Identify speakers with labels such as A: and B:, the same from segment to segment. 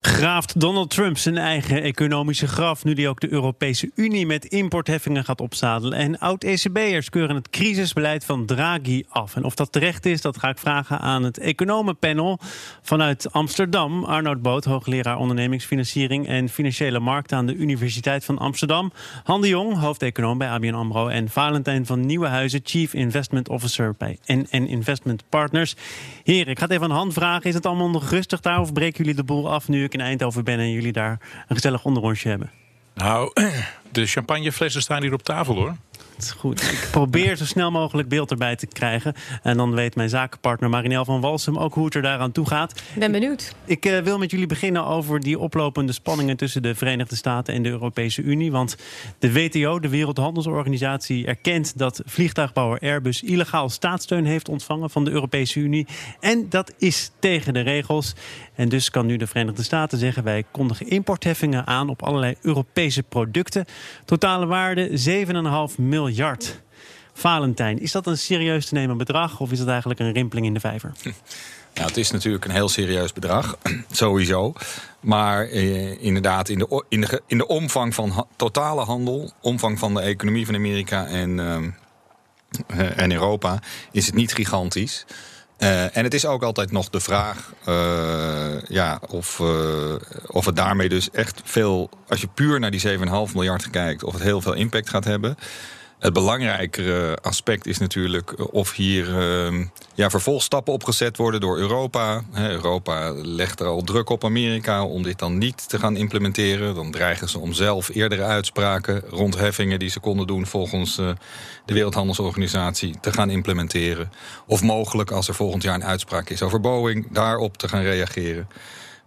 A: Graaft Donald Trump zijn eigen economische graf nu hij ook de Europese Unie met importheffingen gaat opzadelen. En oud-ECB'ers keuren het crisisbeleid van Draghi af. En of dat terecht is, dat ga ik vragen aan het economenpanel vanuit Amsterdam. Arnoud Boot, hoogleraar ondernemingsfinanciering en financiële markten aan de Universiteit van Amsterdam. Han de Jong, hoofdeconoom bij ABN AMRO. En Valentijn van Nieuwenhuizen, Chief Investment Officer bij NN Investment Partners. Heren, ik ga het even aan Han vragen. Is het allemaal nog rustig daar of breken jullie de boel af nu ik in Eindhoven ben en jullie daar een gezellig onderrondje hebben?
B: Nou, de champagneflessen staan hier op tafel hoor.
A: Dat is goed. Ik probeer zo snel mogelijk beeld erbij te krijgen. En dan weet mijn zakenpartner Marinel van Walsum ook hoe het er daaraan toe gaat.
C: Ik ben benieuwd.
A: Ik uh, wil met jullie beginnen over die oplopende spanningen tussen de Verenigde Staten en de Europese Unie. Want de WTO, de Wereldhandelsorganisatie, erkent dat vliegtuigbouwer Airbus illegaal staatssteun heeft ontvangen van de Europese Unie. En dat is tegen de regels. En dus kan nu de Verenigde Staten zeggen: wij kondigen importheffingen aan op allerlei Europese producten. Totale waarde 7,5 miljard. Valentijn, is dat een serieus te nemen bedrag of is dat eigenlijk een rimpeling in de vijver?
D: Ja, het is natuurlijk een heel serieus bedrag, sowieso. Maar eh, inderdaad, in de, in, de, in de omvang van totale handel, omvang van de economie van Amerika en, uh, en Europa, is het niet gigantisch. Uh, en het is ook altijd nog de vraag uh, ja, of, uh, of het daarmee dus echt veel... als je puur naar die 7,5 miljard kijkt... of het heel veel impact gaat hebben. Het belangrijkere aspect is natuurlijk of hier uh, ja, vervolgstappen opgezet worden door Europa. Europa legt er al druk op Amerika om dit dan niet te gaan implementeren. Dan dreigen ze om zelf eerdere uitspraken rond heffingen die ze konden doen volgens uh, de Wereldhandelsorganisatie te gaan implementeren. Of mogelijk als er volgend jaar een uitspraak is over Boeing, daarop te gaan reageren.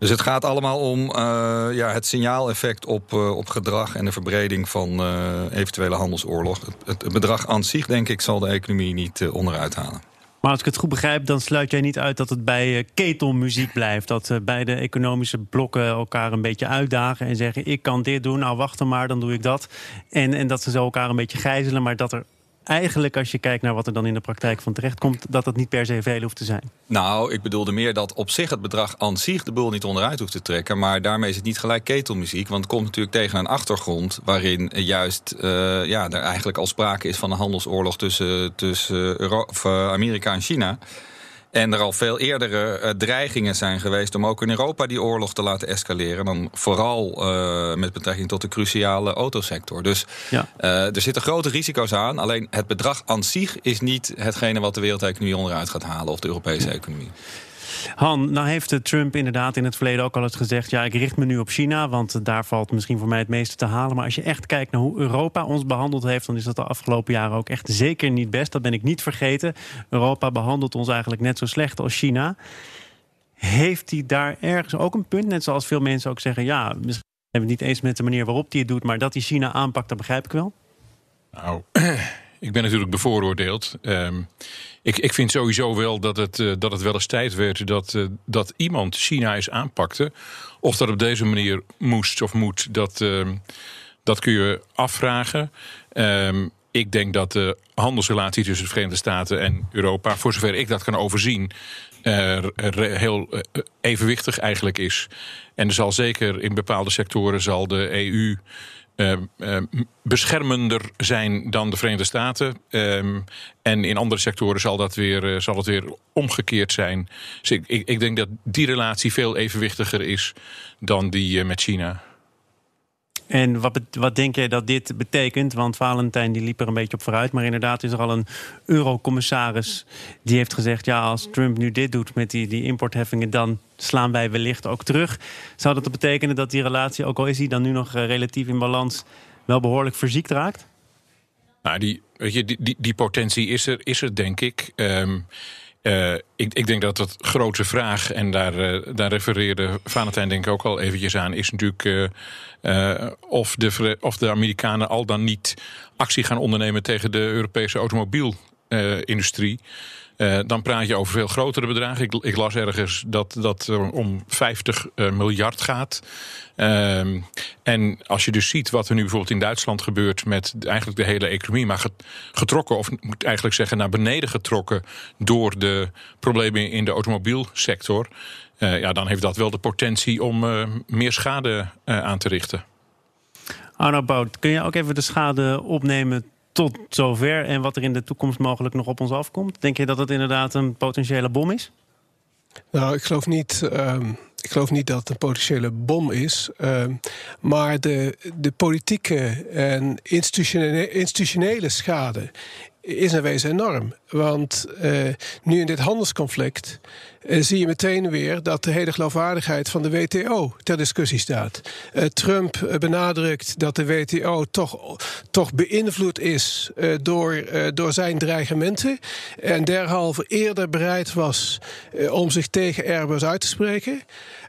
D: Dus het gaat allemaal om uh, ja, het signaaleffect op, uh, op gedrag en de verbreding van uh, eventuele handelsoorlog. Het, het, bedrag aan zich, denk ik, zal de economie niet onderuit halen.
A: Maar als ik het goed begrijp, dan sluit jij niet uit dat het bij ketelmuziek blijft. Dat beide economische blokken elkaar een beetje uitdagen en zeggen: ik kan dit doen, nou wacht maar, dan doe ik dat. En, en dat ze zo elkaar een beetje gijzelen, maar dat er eigenlijk, als je kijkt naar wat er dan in de praktijk van terecht komt, dat het niet per se veel hoeft te zijn.
D: Nou, ik bedoelde meer dat op zich het bedrag aan zich de boel niet onderuit hoeft te trekken. Maar daarmee is het niet gelijk ketelmuziek. Want het komt natuurlijk tegen een achtergrond waarin juist uh, ja, er eigenlijk al sprake is van een handelsoorlog tussen, tussen Euro of, uh, Amerika en China. En er al veel eerdere uh, dreigingen zijn geweest om ook in Europa die oorlog te laten escaleren. Dan vooral uh, met betrekking tot de cruciale autosector. Dus ja. uh, er zitten grote risico's aan. Alleen het bedrag aan zich is niet hetgene wat de wereldeconomie onderuit gaat halen of de Europese ja. economie.
A: Han, nou heeft Trump inderdaad in het verleden ook al eens gezegd... ja, ik richt me nu op China, want daar valt misschien voor mij het meeste te halen. Maar als je echt kijkt naar hoe Europa ons behandeld heeft... dan is dat de afgelopen jaren ook echt zeker niet best. Dat ben ik niet vergeten. Europa behandelt ons eigenlijk net zo slecht als China. Heeft hij daar ergens ook een punt? Net zoals veel mensen ook zeggen... ja, misschien hebben we het niet eens met de manier waarop hij het doet... maar dat hij China aanpakt, dat begrijp ik wel.
B: Nou, ik ben natuurlijk bevooroordeeld... Um, ik, ik vind sowieso wel dat het, uh, dat het wel eens tijd werd dat, uh, dat iemand China eens aanpakte. Of dat op deze manier moest of moet, dat, uh, dat kun je afvragen. Um, ik denk dat de handelsrelatie tussen de Verenigde Staten en Europa, voor zover ik dat kan overzien, heel evenwichtig eigenlijk is. En er zal zeker in bepaalde sectoren zal de EU uh, uh, beschermender zijn dan de Verenigde Staten. Uh, en in andere sectoren zal, dat weer, uh, zal het weer omgekeerd zijn. Dus ik, ik, ik, denk dat die relatie veel evenwichtiger is dan die met China.
A: En wat, wat denk jij dat dit betekent? Want Valentijn die liep er een beetje op vooruit. Maar inderdaad is er al een eurocommissaris die heeft gezegd... ja, als Trump nu dit doet met die, die importheffingen... dan slaan wij wellicht ook terug. Zou dat betekenen dat die relatie, ook al is die dan nu nog relatief in balans... wel behoorlijk verziekt raakt?
B: Nou, die, weet je, die, die, die potentie is er, is er denk ik... Um, uh, ik, ik, denk dat dat grote vraag, en daar, uh, daar refereerde Valentijn denk ik ook al eventjes aan, is natuurlijk uh, of, de, of de Amerikanen al dan niet actie gaan ondernemen tegen de Europese automobielindustrie. Dan praat je over veel grotere bedragen. Ik, ik las ergens dat dat om 50 miljard gaat. Ehm, en als je dus ziet wat er nu bijvoorbeeld in Duitsland gebeurt met eigenlijk de hele economie, maar getrokken, of moet eigenlijk zeggen naar beneden getrokken door de problemen in de automobielsector. Uh, ja, dan heeft dat wel de potentie om meer schade aan te richten.
A: Arno Bout, kun je ook even de schade opnemen tot zover en wat er in de toekomst mogelijk nog op ons afkomt? Denk je dat het inderdaad een potentiële bom is?
C: Nou, ik geloof niet. Um, ik geloof niet dat het een potentiële bom is. Um, maar de, de politieke en institutionele, institutionele schade is in wezen enorm. Want uh, nu in dit handelsconflict uh, zie je meteen weer dat de hele geloofwaardigheid van de WTO ter discussie staat. Uh, Trump benadrukt dat de WTO toch, toch beïnvloed is door, door zijn dreigementen. En derhalve eerder bereid was om zich tegen Airbus uit te spreken.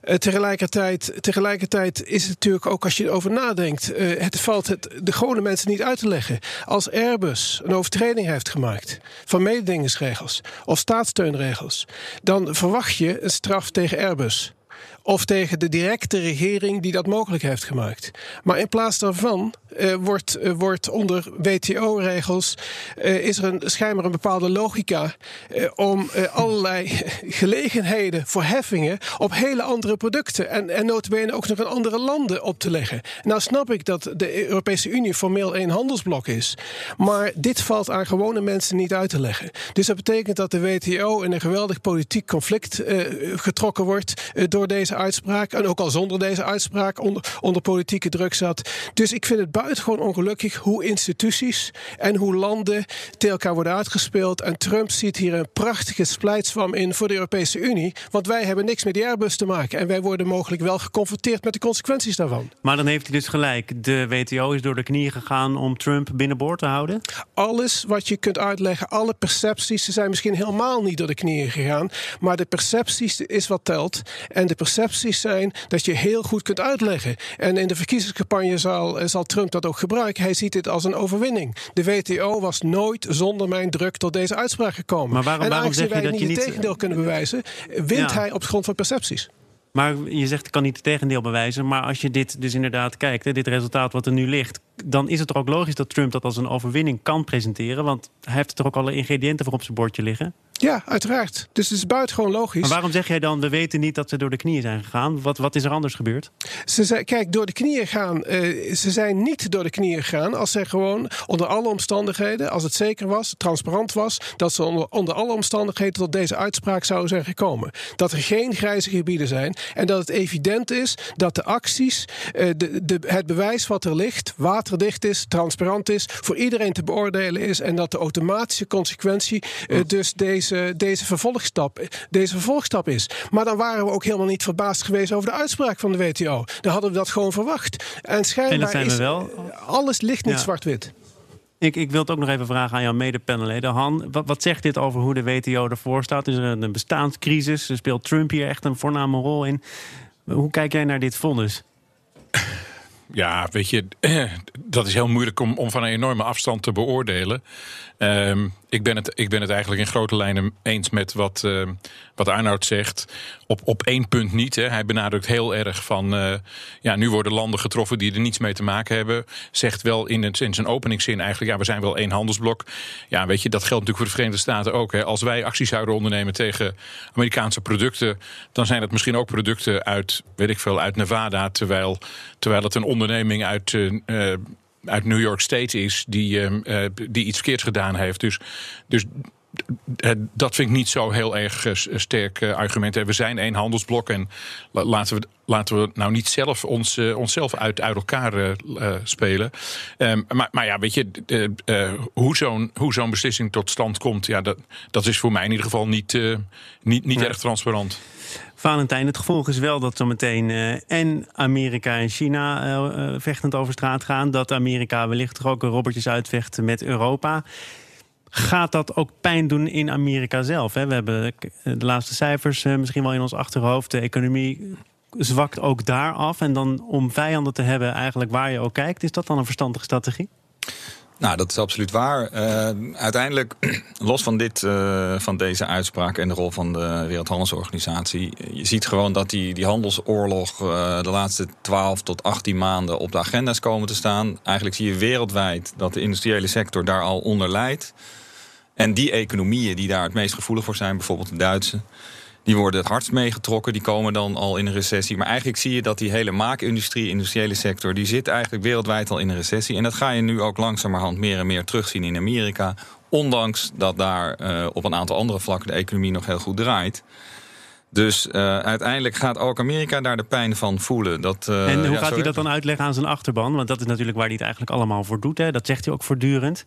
C: Uh, tegelijkertijd, tegelijkertijd is het natuurlijk ook als je erover nadenkt, uh, het valt het de gewone mensen niet uit te leggen. Als Airbus een overtreding heeft gemaakt van mededingingsregels of staatssteunregels, dan verwacht je een straf tegen Airbus of tegen de directe regering die dat mogelijk heeft gemaakt. Maar in plaats daarvan uh, wordt, uh, wordt onder WTO-regels uh, is er een, schijnbaar een bepaalde logica om allerlei gelegenheden voor heffingen op hele andere producten en, en notabene ook nog in andere landen op te leggen. Nou snap ik dat de Europese Unie formeel één handelsblok is, maar dit valt aan gewone mensen niet uit te leggen. Dus dat betekent dat de WTO in een geweldig politiek conflict getrokken wordt door deze uitspraak en ook al zonder deze uitspraak onder, onder politieke druk zat. Dus ik vind het buitengewoon ongelukkig hoe instituties en hoe landen tegen elkaar worden uitgespeeld. En Trump ziet hier een prachtige splijtswam in voor de Europese Unie. Want wij hebben niks met die Airbus te maken. En wij worden mogelijk wel geconfronteerd met de consequenties daarvan.
A: Maar dan heeft hij dus gelijk. De WTO is door de knieën gegaan om Trump binnenboord te houden?
C: Alles wat je kunt uitleggen, alle percepties, ze zijn misschien helemaal niet door de knieën gegaan. Maar de percepties is wat telt. En de percepties zijn dat je heel goed kunt uitleggen. En in de verkiezingscampagne zal, zal Trump dat ook gebruiken. Hij ziet dit als een overwinning. De WTO was nooit zonder mijn druk tot deze uitspraak gekomen.
A: Maar waarom,
C: en
A: waarom zeg
C: wij
A: je dat
C: niet
A: je
C: het
A: niet...
C: tegendeel kunnen bewijzen, wint
A: Ja.
C: hij op grond van percepties.
A: Maar je zegt, ik kan niet het tegendeel bewijzen. Maar als je dit dus inderdaad kijkt, hè, dit resultaat wat er nu ligt... dan is het toch ook logisch dat Trump dat als een overwinning kan presenteren. Want hij heeft er toch ook alle ingrediënten voor op zijn bordje liggen.
C: Ja, uiteraard. Dus het is buitengewoon logisch.
A: Maar waarom zeg jij dan, we weten niet dat ze door de knieën zijn gegaan? Wat, wat is er anders gebeurd?
C: Ze zijn, kijk, door de knieën gaan. eh, ze zijn niet door de knieën gegaan als zij gewoon onder alle omstandigheden, als het zeker was, transparant was, dat ze onder, onder alle omstandigheden tot deze uitspraak zouden zijn gekomen. Dat er geen grijze gebieden zijn en dat het evident is dat de acties, eh, de, de, het bewijs wat er ligt, waterdicht is, transparant is, voor iedereen te beoordelen is en dat de automatische consequentie eh, dus deze, deze, vervolgstap, deze vervolgstap is. Maar dan waren we ook helemaal niet verbaasd geweest over de uitspraak van de WTO. Dan hadden we dat gewoon verwacht. En schijnbaar
A: En dat zijn we
C: is,
A: wel.
C: alles ligt niet
A: Ja.
C: zwart-wit.
A: Ik, ik wil het ook nog even vragen aan jouw medepanelleden. Han, wat, wat zegt dit over hoe de WTO ervoor staat? Is er een, een bestaanscrisis? Speelt Trump hier echt een voorname rol in? Hoe kijk jij naar dit vonnis?
B: Ja, weet je, dat is heel moeilijk om, om van een enorme afstand te beoordelen. Ehm, ik, ben het, ik ben het eigenlijk in grote lijnen eens met wat, uh, wat Arnoud zegt. Op, op één punt niet. Hè. Hij benadrukt heel erg van... Uh, ja, nu worden landen getroffen die er niets mee te maken hebben. Zegt wel in, in zijn openingszin eigenlijk... ja, we zijn wel één handelsblok. Ja, weet je, dat geldt natuurlijk voor de Verenigde Staten ook. Hè. Als wij acties zouden ondernemen tegen Amerikaanse producten... dan zijn dat misschien ook producten uit, weet ik veel, uit Nevada... terwijl, terwijl het een onderneming uit... Uh, uit New York State is die, uh, die iets verkeerds gedaan heeft. Dus, dus uh, dat vind ik niet zo heel erg uh, sterk argument. We zijn één handelsblok en laten we, laten we nou niet zelf ons, onszelf uit, uit elkaar spelen. Um, maar, maar ja, weet je, hoe zo'n hoe zo'n beslissing tot stand komt, ja, dat, dat is voor mij in ieder geval niet, niet, niet ja. erg transparant.
A: Valentijn, het gevolg is wel dat zometeen uh, en Amerika en China uh, vechtend over straat gaan. Dat Amerika wellicht toch ook robbertjes uitvecht met Europa. Gaat dat ook pijn doen in Amerika zelf? Hè? We hebben de laatste cijfers misschien wel in ons achterhoofd. De economie zwakt ook daar af. En dan om vijanden te hebben eigenlijk waar je ook kijkt, is dat dan een verstandige strategie?
D: Nou, dat is absoluut waar. Uh, uiteindelijk, los van, dit, uh, van deze uitspraak en de rol van de Wereldhandelsorganisatie, je ziet gewoon dat die, die handelsoorlog de laatste 12 tot 18 maanden op de agenda is komen te staan. Eigenlijk zie je wereldwijd dat de industriële sector daar al onder leidt. En die economieën die daar het meest gevoelig voor zijn, bijvoorbeeld de Duitse, die worden het hardst meegetrokken. Die komen dan al in een recessie. Maar eigenlijk zie je dat die hele maakindustrie, industriële sector... die zit eigenlijk wereldwijd al in een recessie. En dat ga je nu ook langzamerhand meer en meer terugzien in Amerika. Ondanks dat daar uh, op een aantal andere vlakken de economie nog heel goed draait. Dus uh, uiteindelijk gaat ook Amerika daar de pijn van voelen. Dat, uh,
A: en hoe ja, gaat hij dat dan uitleggen aan zijn achterban? Want dat is natuurlijk waar hij het eigenlijk allemaal voor doet. Hè? Dat zegt hij ook voortdurend.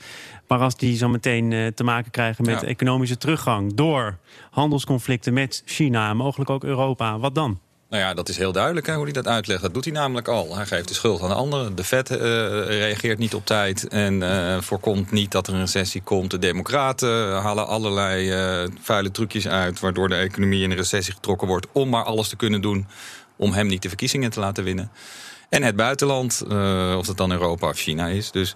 A: Maar als die zo meteen uh, te maken krijgen met ja. economische teruggang... door handelsconflicten met China en mogelijk ook Europa, wat dan?
D: Nou ja, dat is heel duidelijk hè, hoe hij dat uitlegt. Dat doet hij namelijk al. Hij geeft de schuld aan de anderen. De Fed uh, reageert niet op tijd en uh, voorkomt niet dat er een recessie komt. De democraten halen allerlei vuile trucjes uit... waardoor de economie in een recessie getrokken wordt... om maar alles te kunnen doen om hem niet de verkiezingen te laten winnen. En het buitenland, of het dan Europa of China is. Dus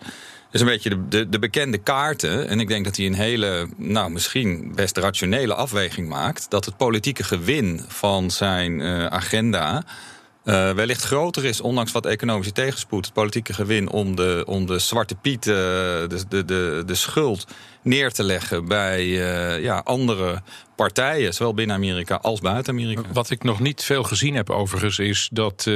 D: is een beetje de, de, de, bekende kaarten. En ik denk dat hij een hele, nou misschien best rationele afweging maakt. Dat het politieke gewin van zijn uh, agenda. Uh, wellicht groter is, ondanks wat economische tegenspoed, het politieke gewin om de, om de zwarte piet, uh, de, de, de, de schuld neer te leggen bij ja, andere partijen, zowel binnen Amerika als buiten Amerika.
B: Wat ik nog niet veel gezien heb overigens, is dat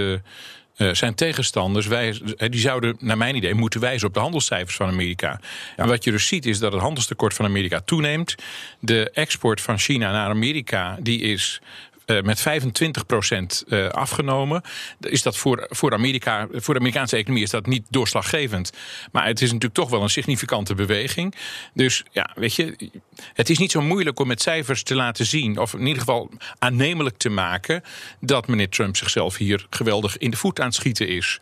B: uh, zijn tegenstanders, wij, die zouden naar mijn idee moeten wijzen op de handelscijfers van Amerika. En wat je dus ziet is dat het handelstekort van Amerika toeneemt. De export van China naar Amerika die is uh, met 25 procent uh, afgenomen. Is dat voor, voor, Amerika, voor de Amerikaanse economie is dat niet doorslaggevend. Maar het is natuurlijk toch wel een significante beweging. Dus ja, weet je, het is niet zo moeilijk om met cijfers te laten zien, of in ieder geval aannemelijk te maken, dat meneer Trump zichzelf hier geweldig in de voet aan het schieten is.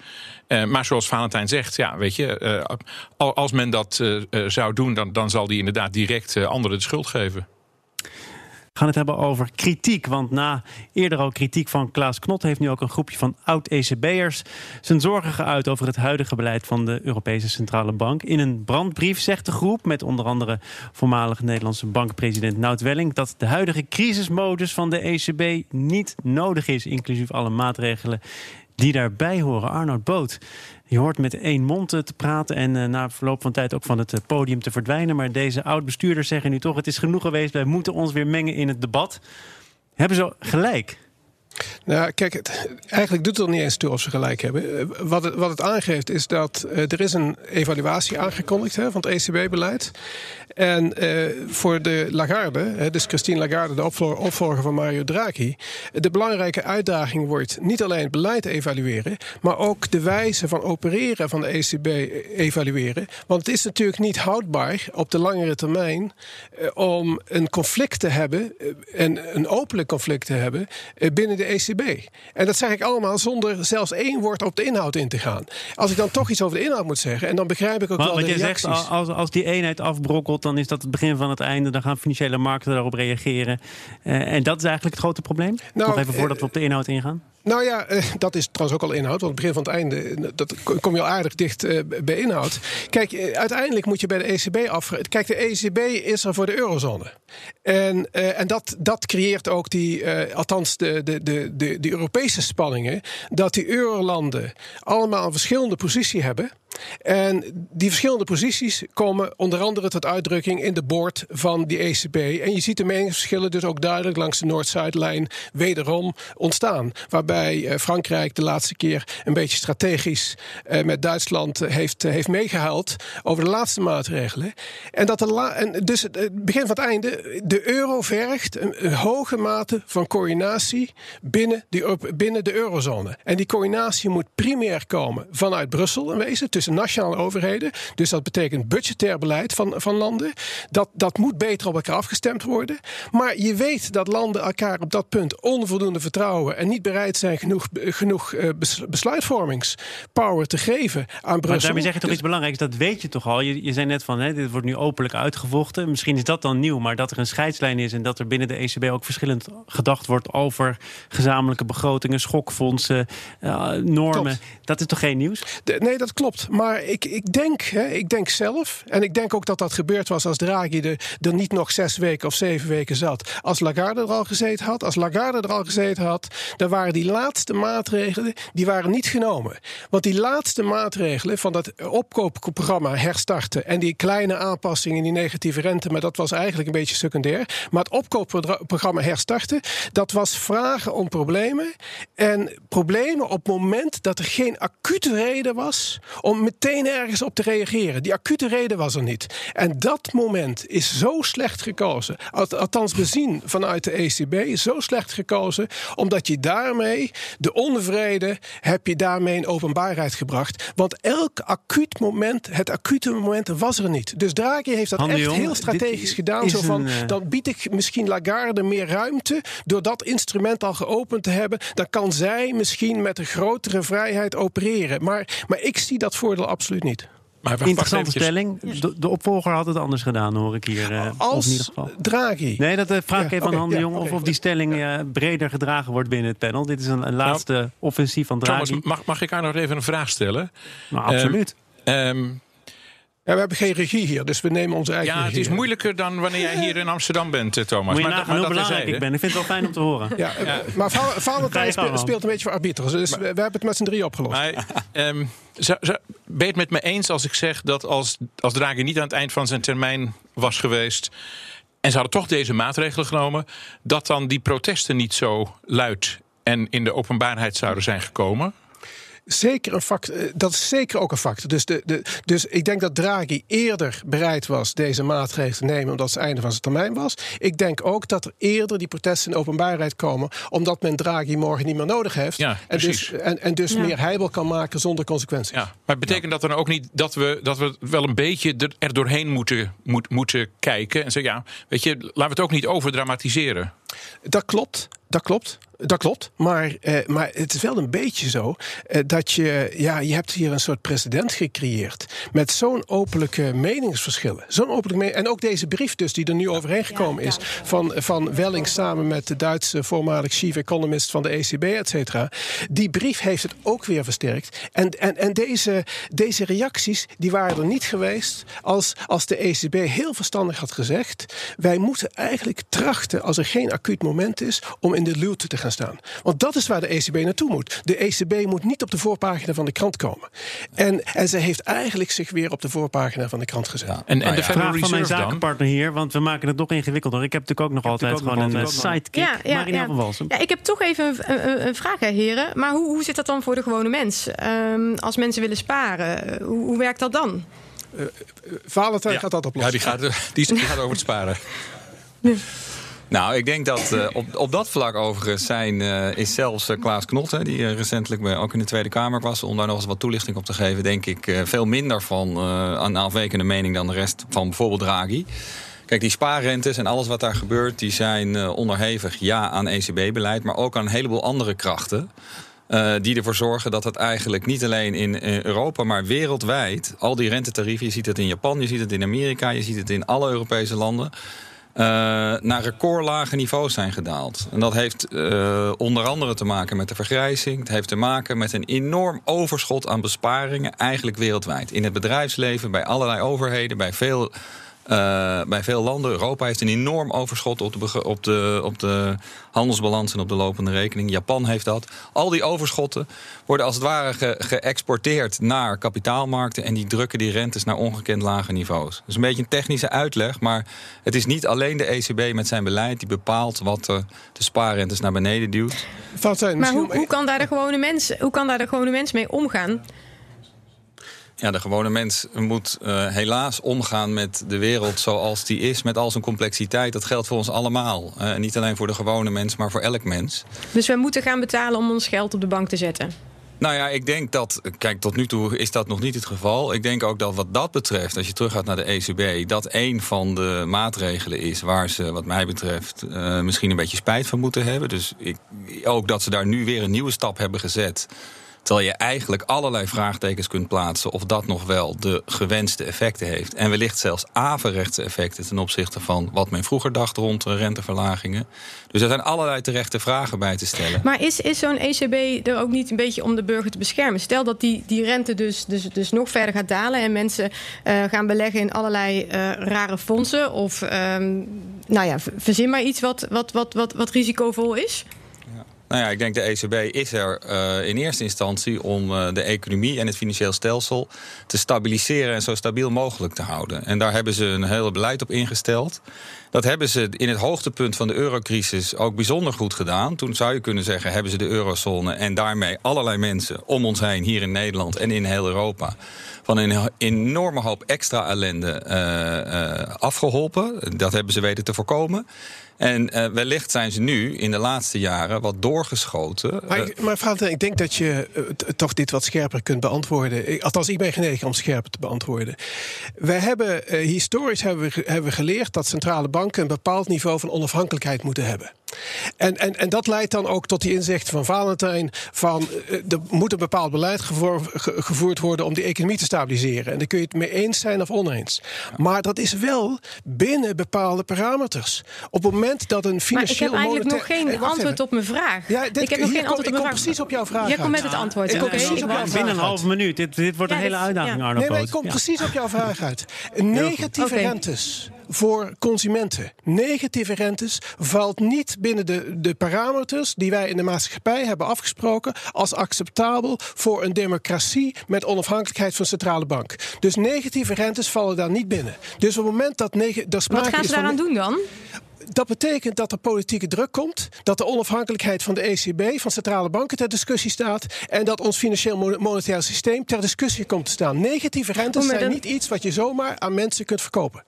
B: Uh, maar zoals Valentijn zegt, ja, weet je, als men dat zou doen, dan, dan zal die inderdaad direct anderen de schuld geven.
A: We gaan het hebben over kritiek. Want na eerder al kritiek van Klaas Knot... heeft nu ook een groepje van oud-ECB'ers... zijn zorgen geuit over het huidige beleid van de Europese Centrale Bank. In een brandbrief zegt de groep, met onder andere... voormalig Nederlandse bankpresident Nout Welling... dat de huidige crisismodus van de ECB niet nodig is... inclusief alle maatregelen die daarbij horen. Arnoud Boot, je hoort met één mond te praten en uh, na verloop van tijd ook van het podium te verdwijnen. Maar deze oud-bestuurders zeggen nu toch: het is genoeg geweest, wij moeten ons weer mengen in het debat. Hebben ze gelijk?
C: Nou, kijk, eigenlijk doet het er niet eens toe of ze gelijk hebben. Wat het, wat het aangeeft is dat uh, er is een evaluatie aangekondigd hè, van het ECB-beleid. En uh, voor de Lagarde, hè, dus Christine Lagarde, de opvolger, opvolger van Mario Draghi, de belangrijke uitdaging wordt niet alleen het beleid evalueren, maar ook de wijze van opereren van de ECB evalueren. Want het is natuurlijk niet houdbaar op de langere termijn om een conflict te hebben, en een openlijk conflict te hebben, binnen de ECB. En dat zeg ik allemaal zonder zelfs één woord op de inhoud in te gaan. Als ik dan toch iets over de inhoud moet zeggen, en dan begrijp ik ook
A: maar,
C: wel
A: wat
C: de
A: je
C: reacties.
A: zegt, als, als die eenheid afbrokkelt, dan is dat het begin van het einde. Dan gaan financiële markten daarop reageren. Uh, en dat is eigenlijk het grote probleem?
C: Nou,
A: Nog even voordat we op de inhoud ingaan.
C: Nou ja, uh, dat is trouwens ook al inhoud. Want het begin van het einde, dat kom je al aardig dicht uh, bij inhoud. Kijk, uiteindelijk moet je bij de ECB af. Kijk, de ECB is er voor de eurozone. En, en dat, dat creëert ook die, althans de, de, de, de, de Europese spanningen. Dat die eurolanden allemaal een verschillende positie hebben. En die verschillende posities komen onder andere tot uitdrukking in de board van die ECB. En je ziet de meningsverschillen dus ook duidelijk langs de Noord-Zuidlijn wederom ontstaan. Waarbij uh, Frankrijk de laatste keer een beetje strategisch uh, met Duitsland heeft, uh, heeft meegehaald over de laatste maatregelen. En, dat de la en dus het begin van het einde, de euro vergt een, een hoge mate van coördinatie binnen, die, binnen de eurozone. En die coördinatie moet primair komen vanuit Brussel in wezen, tussen nationale overheden. Dus dat betekent budgetair beleid van, van landen. Dat, dat moet beter op elkaar afgestemd worden. Maar je weet dat landen elkaar op dat punt onvoldoende vertrouwen en niet bereid zijn genoeg, genoeg uh, besluitvormingspower te geven aan Brussel.
A: Maar daarmee zeg je toch dus, iets belangrijks, dat weet je toch al. Je, je zei net van, hè, dit wordt nu openlijk uitgevochten. Misschien is dat dan nieuw, maar dat er een scheidslijn is en dat er binnen de ECB ook verschillend gedacht wordt over gezamenlijke begrotingen, schokfondsen, uh, normen.
C: klopt.
A: Dat is toch geen nieuws?
C: De, nee, dat klopt. Maar ik, ik, denk, hè, ik denk zelf, en ik denk ook dat dat gebeurd was als Draghi er, er niet nog zes weken of zeven weken zat. Als Lagarde er al gezeten had, als Lagarde er al gezeten had, dan waren die laatste maatregelen, die waren niet genomen. Want die laatste maatregelen van dat opkoopprogramma herstarten en die kleine aanpassingen in die negatieve rente, maar dat was eigenlijk een beetje secundair. Maar het opkoopprogramma herstarten, dat was vragen om problemen. En problemen op het moment dat er geen acute reden was om meteen ergens op te reageren. Die acute reden was er niet. En dat moment is zo slecht gekozen. Althans bezien vanuit de ECB. Zo slecht gekozen. Omdat je daarmee de onvrede heb je daarmee in openbaarheid gebracht. Want elk acuut moment, het acute moment was er niet. Dus Draghi heeft dat echt heel strategisch gedaan. Zo van, eh, dan bied ik misschien Lagarde meer ruimte. Door dat instrument al geopend te hebben. Dan kan zij misschien met een grotere vrijheid opereren. Maar, maar ik zie dat voordeel absoluut niet.
A: Maar Interessante stelling. De, de, opvolger had het anders gedaan, hoor ik hier. Uh,
C: Als
A: in ieder geval.
C: Draghi.
A: Nee, dat uh, vraag ik even aan Han de Jong. of, of die stelling uh, breder gedragen wordt binnen het panel. Dit is een, een laatste nou, offensief van Draghi.
B: Thomas, mag, mag ik daar nog even een vraag stellen?
A: Nou, absoluut.
B: Um,
C: ja, we hebben geen regie hier, dus we nemen onze eigen
B: Ja,
C: het
B: is moeilijker dan wanneer jij hier in Amsterdam bent, eh, Thomas.
A: Moet je maar, maar hoe belangrijk ik ben. Ik vind het wel fijn om te horen.
C: Ja, ja. Maar Valentijn speelt, speelt een beetje voor arbiters. Dus we, hebben het met z'n drie opgelost.
B: Maar, um, zo, zo, ben je het met me eens als ik zeg dat als, als Draghi niet aan het eind van zijn termijn was geweest... en ze hadden toch deze maatregelen genomen... dat dan die protesten niet zo luid en in de openbaarheid zouden zijn gekomen?
C: Zeker een factor. Eh, dat is zeker ook een factor. Dus, de, de, dus ik denk dat Draghi eerder bereid was deze maatregelen te nemen omdat het einde van zijn termijn was. Ik denk ook dat er eerder die protesten in openbaarheid komen omdat men Draghi morgen niet meer nodig heeft.
B: Ja,
C: en dus, en, en dus ja. meer heibel kan maken zonder consequenties.
B: Ja, maar betekent dat dan ook niet dat we, dat we wel een beetje er, er doorheen moeten, moet, moeten kijken en zeggen: ja, weet je, laten we het ook niet overdramatiseren?
C: Dat klopt, dat klopt. Dat klopt, maar, eh, maar het is wel een beetje zo eh, dat je, ja, je hebt hier een soort president gecreëerd met zo'n openlijke meningsverschillen. Zo'n openlijke mening, en ook deze brief dus die er nu overheen gekomen is van, van Welling samen met de Duitse voormalig chief economist van de ECB, et cetera. Die brief heeft het ook weer versterkt. En, en, en deze, deze reacties die waren er niet geweest als, als de ECB heel verstandig had gezegd, wij moeten eigenlijk trachten als er geen acuut moment is om in de luwte te gaan staan. Want dat is waar de ECB naartoe moet. De ECB moet niet op de voorpagina van de krant komen. En, en ze heeft eigenlijk zich weer op de voorpagina van de krant gezet. Ja.
A: En, en nou de ja. vraag van mijn zakenpartner hier, want we maken het nog ingewikkelder. Ik heb natuurlijk ook nog altijd gewoon een sidekick. Ja, ja, Marina van Walsum.
E: Ja, ik heb toch even een, een, een vraag, heren. Maar hoe, hoe zit dat dan voor de gewone mens? Um, als mensen willen sparen, hoe, hoe werkt dat dan?
C: Uh, Valentijn gaat dat oplossen.
D: Ja, die gaat, die, die gaat over het sparen. Nou, ik denk dat uh, op, op dat vlak overigens zijn, uh, is zelfs uh, Klaas Knot, die recentelijk ook in de Tweede Kamer was, om daar nog eens wat toelichting op te geven, denk ik veel minder van een afwekende mening dan de rest van bijvoorbeeld Draghi. Kijk, die spaarrentes en alles wat daar gebeurt, die zijn onderhevig ja aan ECB-beleid, maar ook aan een heleboel andere krachten. Die ervoor zorgen dat het eigenlijk niet alleen in Europa, maar wereldwijd, al die rentetarieven, je ziet het in Japan, je ziet het in Amerika, je ziet het in alle Europese landen, uh, naar recordlage niveaus zijn gedaald. En dat heeft uh, onder andere te maken met de vergrijzing. Het heeft te maken met een enorm overschot aan besparingen, eigenlijk wereldwijd. In het bedrijfsleven, bij allerlei overheden, bij veel uh, bij veel landen. Europa heeft een enorm overschot op de, op, de, op de handelsbalans en op de lopende rekening. Japan heeft dat. Al die overschotten worden als het ware ge, geëxporteerd naar kapitaalmarkten. En die drukken die rentes naar ongekend lage niveaus. Dat is een beetje een technische uitleg. Maar het is niet alleen de ECB met zijn beleid die bepaalt wat de, de spaarrentes naar beneden duwt.
E: Maar hoe, hoe, kan daar de gewone mens, hoe kan daar de gewone mens mee omgaan?
D: Ja, de gewone mens moet uh, helaas omgaan met de wereld zoals die is, met al zijn complexiteit. Dat geldt voor ons allemaal. Uh, niet alleen voor de gewone mens, maar voor elk mens.
E: Dus we moeten gaan betalen om ons geld op de bank te zetten?
D: Nou ja, ik denk dat, kijk, tot nu toe is dat nog niet het geval. Ik denk ook dat wat dat betreft, als je teruggaat naar de ECB, dat een van de maatregelen is waar ze, wat mij betreft, uh, misschien een beetje spijt van moeten hebben. Dus ik, ook dat ze daar nu weer een nieuwe stap hebben gezet Terwijl je eigenlijk allerlei vraagtekens kunt plaatsen of dat nog wel de gewenste effecten heeft. En wellicht zelfs averechtse effecten ten opzichte van wat men vroeger dacht rond renteverlagingen. Dus er zijn allerlei terechte vragen bij te stellen.
E: Maar is, is zo'n ECB er ook niet een beetje om de burger te beschermen? Stel dat die, die rente dus, dus, dus nog verder gaat dalen en mensen uh, gaan beleggen in allerlei uh, rare fondsen. Of um, nou ja, verzin maar iets wat, wat, wat, wat, wat risicovol is.
D: Nou ja, ik denk de ECB is er uh, in eerste instantie om uh, de economie en het financieel stelsel te stabiliseren en zo stabiel mogelijk te houden. En daar hebben ze een hele beleid op ingesteld. Dat hebben ze in het hoogtepunt van de eurocrisis ook bijzonder goed gedaan. Toen zou je kunnen zeggen, hebben ze de eurozone en daarmee allerlei mensen om ons heen, hier in Nederland en in heel Europa, van een enorme hoop extra ellende uh, afgeholpen. Dat hebben ze weten te voorkomen. En uh, wellicht zijn ze nu in de laatste jaren wat doorgeschoten.
C: Maar, Valentin, ik denk dat je toch dit wat scherper kunt beantwoorden. Althans, ik ben genegen om scherper te beantwoorden. Wij hebben historisch hebben we, hebben we geleerd dat centrale banken een bepaald niveau van onafhankelijkheid moeten hebben. En, en, en dat leidt dan ook tot die inzicht van Valentijn: van er moet een bepaald beleid gevoer, gevoerd worden om die economie te stabiliseren. En daar kun je het mee eens zijn of oneens. Maar dat is wel binnen bepaalde parameters. Op het moment dat een financieel.
E: Maar ik heb eigenlijk nog geen hey, antwoord op mijn vraag.
C: Ja, dit,
E: ik heb nog geen
C: kom,
E: antwoord op
C: mijn
E: vraag.
C: precies op jouw vraag.
E: Jij komt met het antwoord.
C: Ik kom
E: okay.
C: precies op jouw vraag.
A: Binnen een half minuut. Dit, dit wordt
E: Ja,
A: een hele uitdaging,
E: ja.
A: Arno
C: Nee, maar ik kom
A: Ja.
C: precies op jouw vraag uit. Negatieve rentes voor consumenten. Negatieve rentes valt niet binnen de, de parameters die wij in de maatschappij hebben afgesproken als acceptabel voor een democratie met onafhankelijkheid van centrale bank. Dus negatieve rentes vallen daar niet binnen. Dus op het moment dat neg- daar sprake
E: Wat gaan ze daaraan doen dan?
C: dat betekent dat er politieke druk komt, dat de onafhankelijkheid van de ECB, van centrale banken, ter discussie staat en dat ons financieel mo- monetair systeem ter discussie komt te staan. Negatieve rentes
E: Oh,
C: zijn niet iets wat je zomaar aan mensen kunt verkopen.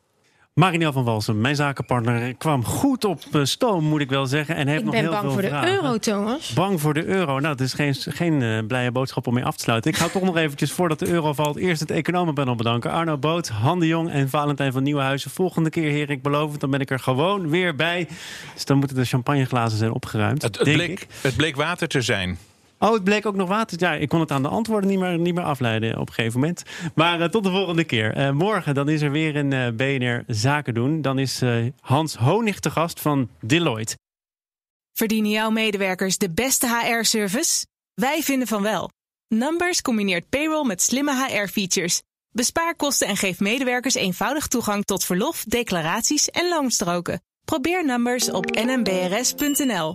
A: Marinel van Walsum, mijn zakenpartner, kwam goed op eh, stoom, moet ik wel zeggen. En heeft
E: Ik
A: nog
E: ben
A: heel
E: bang
A: veel
E: voor de
A: vragen.
E: euro, Thomas.
A: Bang voor de euro. Nou, dat is geen, geen eh, blije boodschap om mee af te sluiten. Ik ga toch nog eventjes, voordat de euro valt, eerst het economenpanel bedanken. Arno Boot, Han de Jong en Valentijn van Nieuwenhuizen. Volgende keer, heer, ik beloof het, dan ben ik er gewoon weer bij. Dus dan moeten de champagneglazen zijn opgeruimd,
B: Het, het,
A: denk
B: bleek,
A: ik.
B: het bleek water te zijn.
A: Oh, het bleek ook nog water. Ja, ik kon het aan de antwoorden niet meer, niet meer afleiden op een gegeven moment. Maar eh, tot de volgende keer. Eh, morgen dan is er weer een eh, BNR Zaken doen. Dan is Hans Honig te gast van Deloitte.
F: Verdienen jouw medewerkers de beste HR-service? Wij vinden van wel. Numbers combineert payroll met slimme HR-features. Bespaar kosten en geef medewerkers eenvoudig toegang tot verlof, declaraties en loonstroken. Probeer Numbers op nmbrs.nl.